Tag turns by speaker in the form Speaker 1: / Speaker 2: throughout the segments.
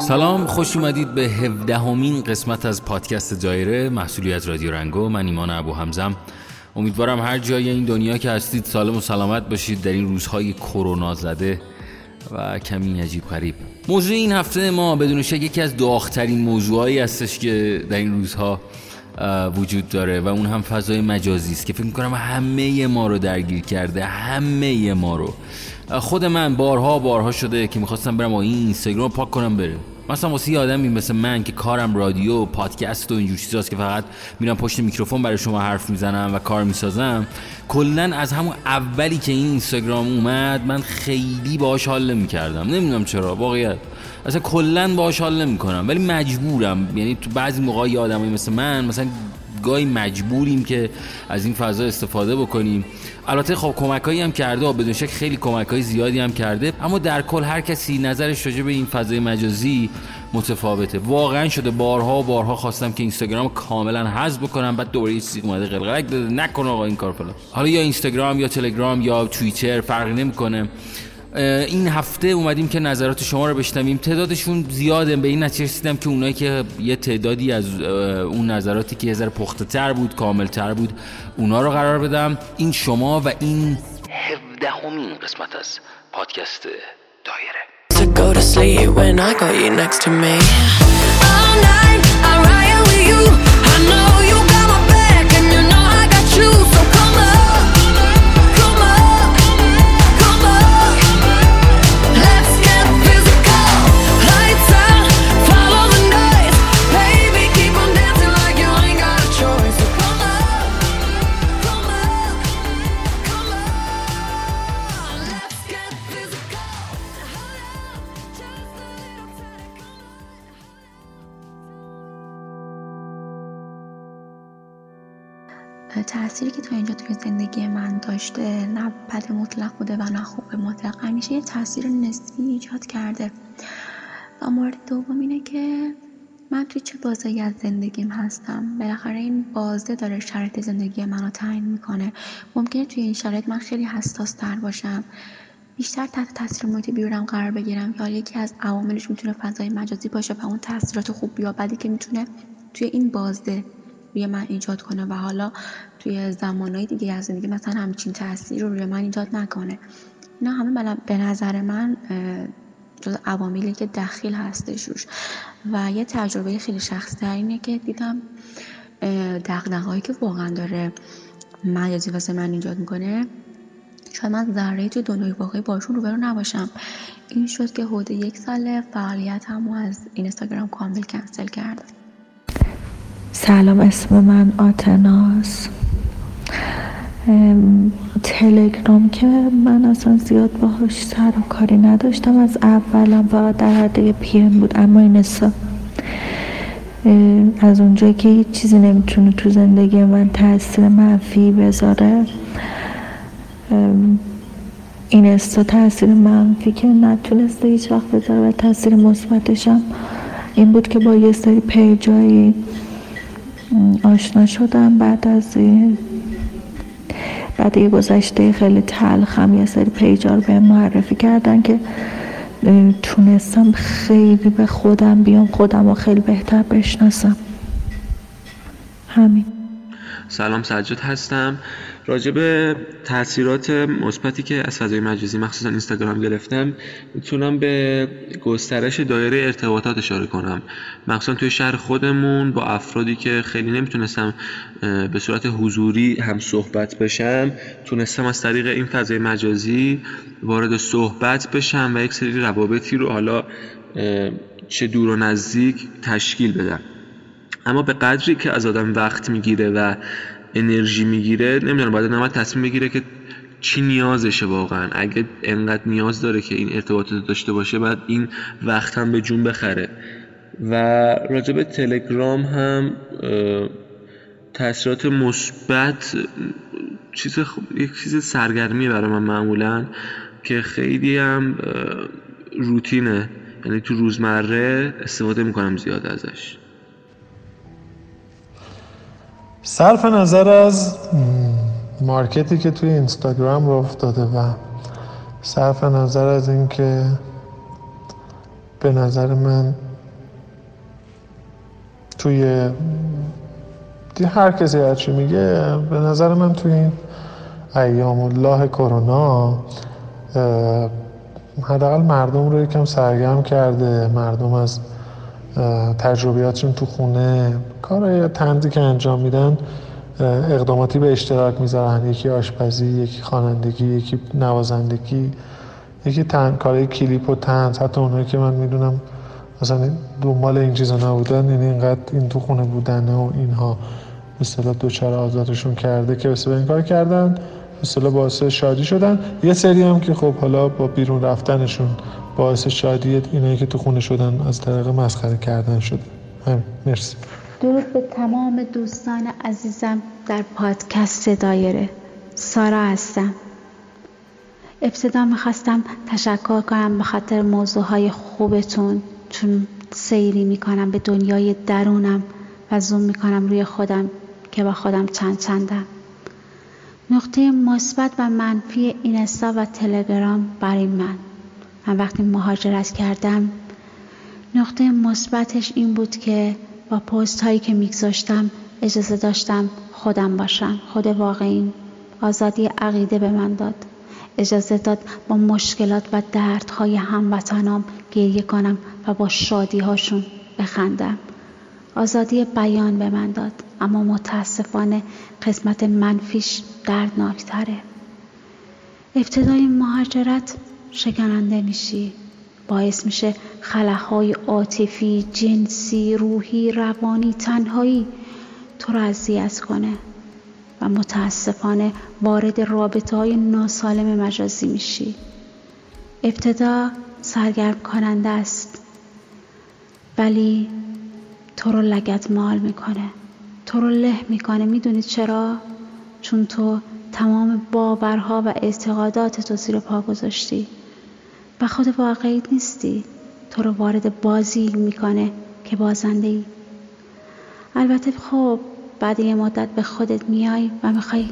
Speaker 1: سلام خوش اومدید به هفدهمین قسمت از پادکست دایره محصولیت رادیو رنگو. من ایمان ابو همزم امیدوارم هر جای این دنیا که هستید سالم و سلامت باشید. در این روزهای کرونا زده و کمی عجیب غریب. موضوع این هفته ما بدون شک یکی از داغترین موضوعایی هستش که در این روزها وجود داره و اون هم فضای مجازی است که فکر می‌کنم همه ما رو درگیر کرده. همه ما رو. خود من بارها بارها شده که می‌خواستم برم با این اینستاگرام پاک کنم بره مثلا واسه یه آدمی مثل من که کارم رادیو پادکست و اینجور چیزاست که فقط میرم پشت میکروفون برای شما حرف می‌زنم و کار می‌سازم کلا از همون اولی که این اینستاگرام اومد من خیلی باهاش حال نمی‌کردم. نمی‌دونم چرا واقعیت. اصلا کلا باهاش حال نمی‌کنم ولی مجبورم. یعنی تو بعضی موقع آدمایی مثل من مثلا گاهی مجبوریم که از این فضا استفاده بکنیم. البته خب کمکایی هم کرده و بدون شک خیلی کمکای زیادی هم کرده. اما در کل هر کسی نظرش راجع به این فضای مجازی متفاوته. واقعا شده. بارها و بارها خواستم که اینستاگرام کاملا حذف بکنم بعد دوباره یه چیزی اومده قلقلک داده نکن آقا این کار فلان. حالا یا اینستاگرام یا تلگرام یا توییتر فرقی نمی‌کنه. این هفته اومدیم که نظرات شما رو بشنویم. تعدادشون زیاده. به این نتیجه رسیدم که اونایی که یه تعدادی از اون نظراتی که یه ذره پخته تر بود کامل تر بود اونا رو قرار بدم. این شما و این هفدهمین قسمت از پادکست دایره.
Speaker 2: تأثیری که تا اینجا توی زندگی من داشته نه بد مطلق بوده و نه خوب مطلق همیشه یه تاثیر نسبی ایجاد کرده. و مورد دوم اینه که من توی چه بازایی از زندگیم هستم. بالاخره این بازه داره شرایط زندگی منو تعیین می‌کنه. ممکنه توی این شرایط من خیلی حساس تر باشم. بیشتر تحت تاثیر محیط بیرونم قرار بگیرم یا یکی از عواملش می‌تونه فضای مجازی باشه و اون تاثیرات خوب یا بدی که می‌تونه توی این بازده روی من ایجاد کنه و حالا توی زمانهای دیگه از زندگی مثلا همچین تاثیر رو روی من ایجاد نکنه. اینا همه به نظر من جز عواملی که دخیل هستش روش. و یه تجربه خیلی شخصی اینه که دیدم دقدقهایی که واقعا داره مجازی واسه من ایجاد می‌کنه. شاید من ذره توی دنیای واقعی باشون روبرو نباشم. این شد که حدود یک سال فعالیت هم از اینستاگرام کامل کنسل کردم.
Speaker 3: سلام اسم من آتناس. تلگرام که من اصلا زیاد باهاش سر و کاری نداشتم. از اولم فقط در حد پی ام بود اما این از اونجایی که هیچ چیزی نمی‌تونه تو زندگی من تاثیر منفی بذاره این استا تاثیر منفی که نتونسته هیچ وقت بذاره و تاثیر مثبتشم این بود که با یه سری پیجایی آشنا شدم بعد از بعد یه گذشته خیلی تلخم یه سری پیجار به معرفی کردن که تونستم خیلی به خودم بیام خودم رو خیلی بهتر بشناسم. همین.
Speaker 4: سلام سجاد هستم. راجع به تاثیرات مثبتی که از فضای مجازی مخصوصا اینستاگرام گرفتم می‌تونم به گسترش دایره ارتباطات اشاره کنم. مخصوصا توی شهر خودمون با افرادی که خیلی نمی‌تونستم به صورت حضوری هم صحبت بشم تونستم از طریق این فضای مجازی وارد صحبت بشم و یک سری روابطی رو حالا چه دور و نزدیک تشکیل بدم. اما به قدری که از آدم وقت می‌گیره و انرژی می‌گیره نمی‌دونم باید نمید تصمیم بگیره که چی نیازشه واقعا. اگه انقدر نیاز داره که این ارتباطات داشته باشه بعد این وقت هم به جون بخره. و راجب تلگرام هم تاثیرات مثبت چیز یک چیز سرگرمی برای من معمولا که خیلی هم روتینه. یعنی تو روزمره استفاده می‌کنم زیاد ازش.
Speaker 5: صرف نظر از مارکتی که توی اینستاگرام رو افتاده و صرف نظر از اینکه به نظر من توی هر کسی هرچی میگه به نظر من توی این ایام الله کرونا حداقل مردم رو یکم سرگرم کرده مردم از تجربیاتشون تو خونه کار تنزی که انجام میدن اقداماتی به اشتراک می‌ذارن. یکی آشپزی یکی خوانندگی یکی نوازندگی یکی تن کارهای کلیپ و تنز. حتی اونایی که من می‌دونم مثلا دنبال این چیزا نبودن یعنی اینقدر این تو خونه بودنه و اینها مثلا دوچار آزادشون کرده که به این کار کردن مثلا باعث شادی شدن. یه سری هم که خب حالا با بیرون رفتنشون باعث شادی اینایی که تو خونه شدن از طریق مسخره کردن شده. همین مرسی.
Speaker 6: درود به تمام دوستان عزیزم در پادکست دایره. سارا هستم. ابتدا می‌خواستم تشکر کنم به خاطر موضوع های خوبتون چون سیری می‌کنم به دنیای درونم و زوم می‌کنم روی خودم که با خودم چند چندم. نقطه مثبت و منفی اینستا و تلگرام برای من. من وقتی مهاجرت کردم نقطه مثبتش این بود که با پست هایی که میگذاشتم اجازه داشتم خودم باشم. خود واقعی آزادی عقیده به من داد. اجازه داد با مشکلات و دردهای هموطنام گریه کنم و با شادی هاشون بخندم. آزادی بیان به من داد اما متاسفانه قسمت منفیش دردناکتره. ابتدای مهاجرت شکننده میشی. باعث میشه خلاهای عاطفی جنسی روحی روانی تنهایی تو رو اذیت کنه و متاسفانه وارد رابطه های ناسالم مجازی میشی. ابتدا سرگرم کننده است ولی تو رو لگت مال می‌کنه. تو رو له می‌کنه. می‌دونی چرا؟ چون تو تمام باورها و اعتقادات تو زیر پا گذاشتی. و خود واقعیت نیستی. تو رو وارد بازی می‌کنه که بازنده ای. البته خب بعد یه مدت به خودت میای و می‌خوای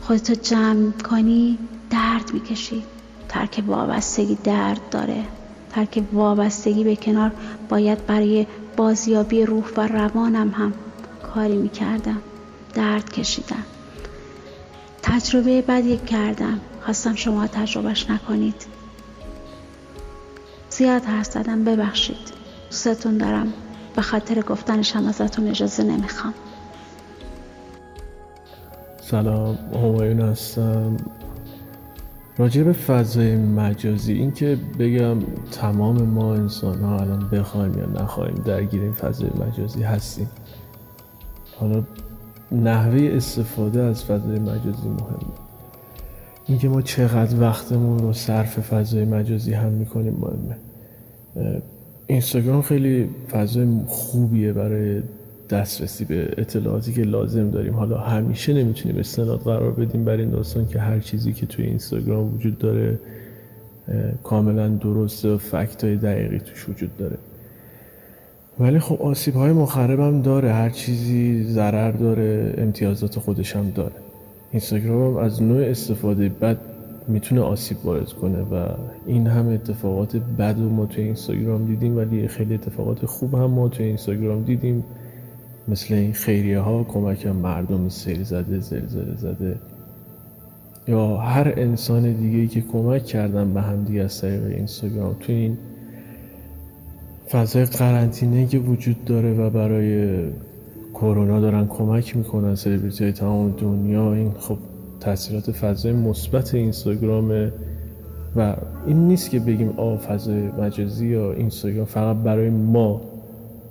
Speaker 6: خودتو جمع کنی درد می‌کشی. ترک وابستگی درد داره. ترک وابستگی به کنار باید برای بازیابی روح و روانم هم کاری می‌کردم. درد کشیدم. تجربه بدی کردم. خواستم شما تجربهش نکنید. زیاد حرف زدم ببخشید. دوستتون دارم. به خاطر گفتنش هم ازتون اجازه نمی‌خوام.
Speaker 7: سلام همایون هستم. راجع به فضای مجازی این که بگم تمام ما انسان ها الان بخوایم یا نخواهیم درگیر این فضای مجازی هستیم. حالا نحوه استفاده از فضای مجازی مهمه اینکه ما چقدر وقتمون رو صرف فضای مجازی هم می‌کنیم مهمه. اینستاگرام خیلی فضای خوبیه برای دسترسی به اطلاعاتی که لازم داریم. حالا همیشه نمی‌تونیم استناد قرار بدیم بر این داستان که هر چیزی که توی اینستاگرام وجود داره کاملا درسته و فکت های دقیقی توش وجود داره. ولی خب آسیب های مخرب هم داره. هر چیزی ضرر داره امتیازات خودش هم داره. اینستاگرام از نوع استفاده بد می‌تونه آسیب وارد کنه و این هم اتفاقات بد و ما توی اینستاگرام دیدیم ولی خیلی اتفاقات خوب هم ما توی اینستاگرام دیدیم. مثل این خیریه ها کمک مردم سیل زده زلزله زده. یا هر انسان دیگه ای که کمک کردن به هم دیگه از طریق اینستاگرام. توی این فضای قرنطینه که وجود داره و برای کرونا دارن کمک می‌کنن سلبریتی های تمام دنیا این خب تاثیرات فضای مثبت اینستاگرامه و این نیست که بگیم آ فضای مجازی یا اینستاگرام فقط برای ما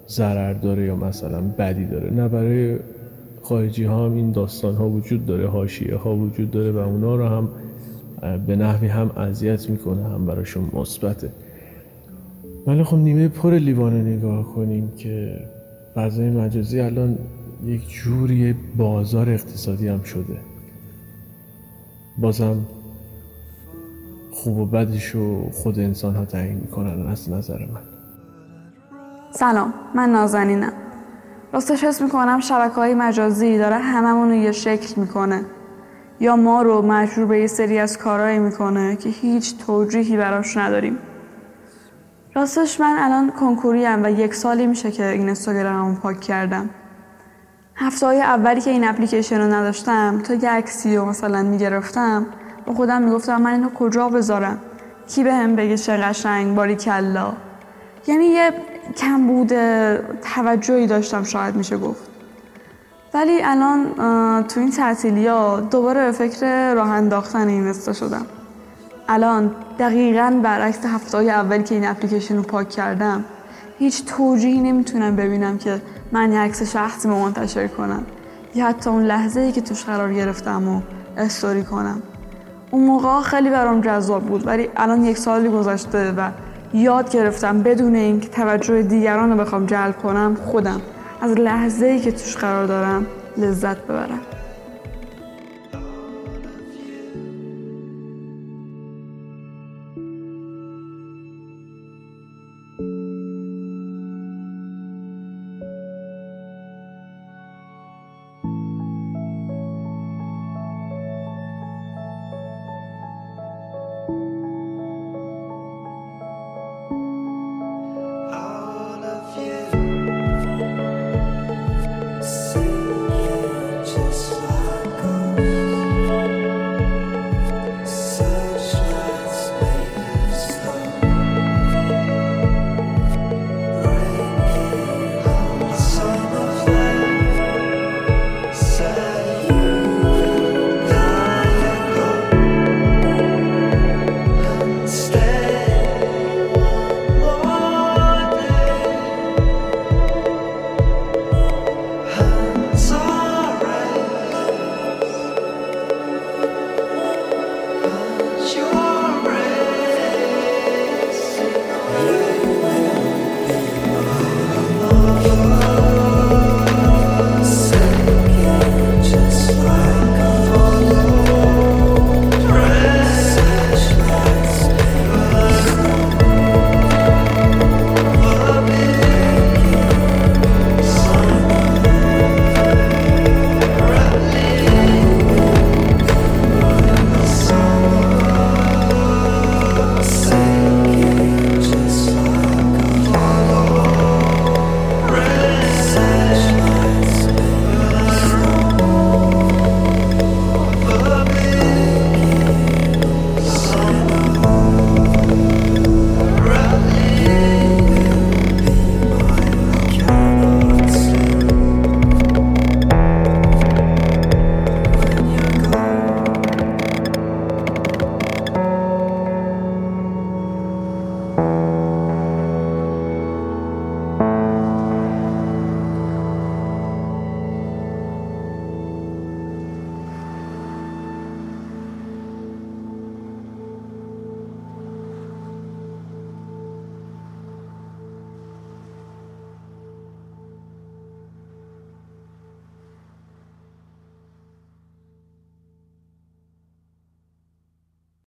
Speaker 7: ضرر داره یا مثلا بدی داره. نه برای خارجی ها هم این داستان ها وجود داره حاشیه ها وجود داره و اونا رو هم به نحوی هم اذیت می‌کنه هم براشون مثبته. ولی خب نیمه پر لیوان نگاه کنیم که فضای مجازی الان یک جوری بازار اقتصادی هم شده. بازم خوب و بدش رو خود انسان ها تعیین می‌کنن از نظر من.
Speaker 8: سلام من نازنینم. راستش حس می‌کنم شبکه های مجازی داره هممون رو یه شکل می‌کنه. یا ما رو مجبور به یه سری از کارهایی می‌کنه که هیچ توجیهی براش نداریم. راستش من الان کنکوریم و یک سالی میشه که این اینستاگراممو پاک کردم. هفته های اولی که این اپلیکیشن رو نداشتم تا یه عکسی رو مثلا می‌گرفتم با خودم می‌گفتم من اینو کجا بذارم؟ کی به هم بگه چه قشنگ باری کلا. یعنی یه کم بوده توجهی داشتم شاید میشه گفت. ولی الان تو این تعطیلی ها دوباره به فکر راه انداختن این استا شدم. الان دقیقا برعکس هفته های اول که این اپلیکیشن رو پاک کردم هیچ توجیهی نمی‌تونم ببینم که من یه عکس شخصی رو منتشر کنم. یا حتی اون لحظه ای که توش قرار گرفتم و استوری کنم. اون موقع خیلی برام جذاب بود ولی الان یک سالی گذشته و یاد گرفتم بدون اینکه توجه دیگران رو بخوام جلب کنم خودم. از لحظه ای که توش قرار دارم لذت ببرم.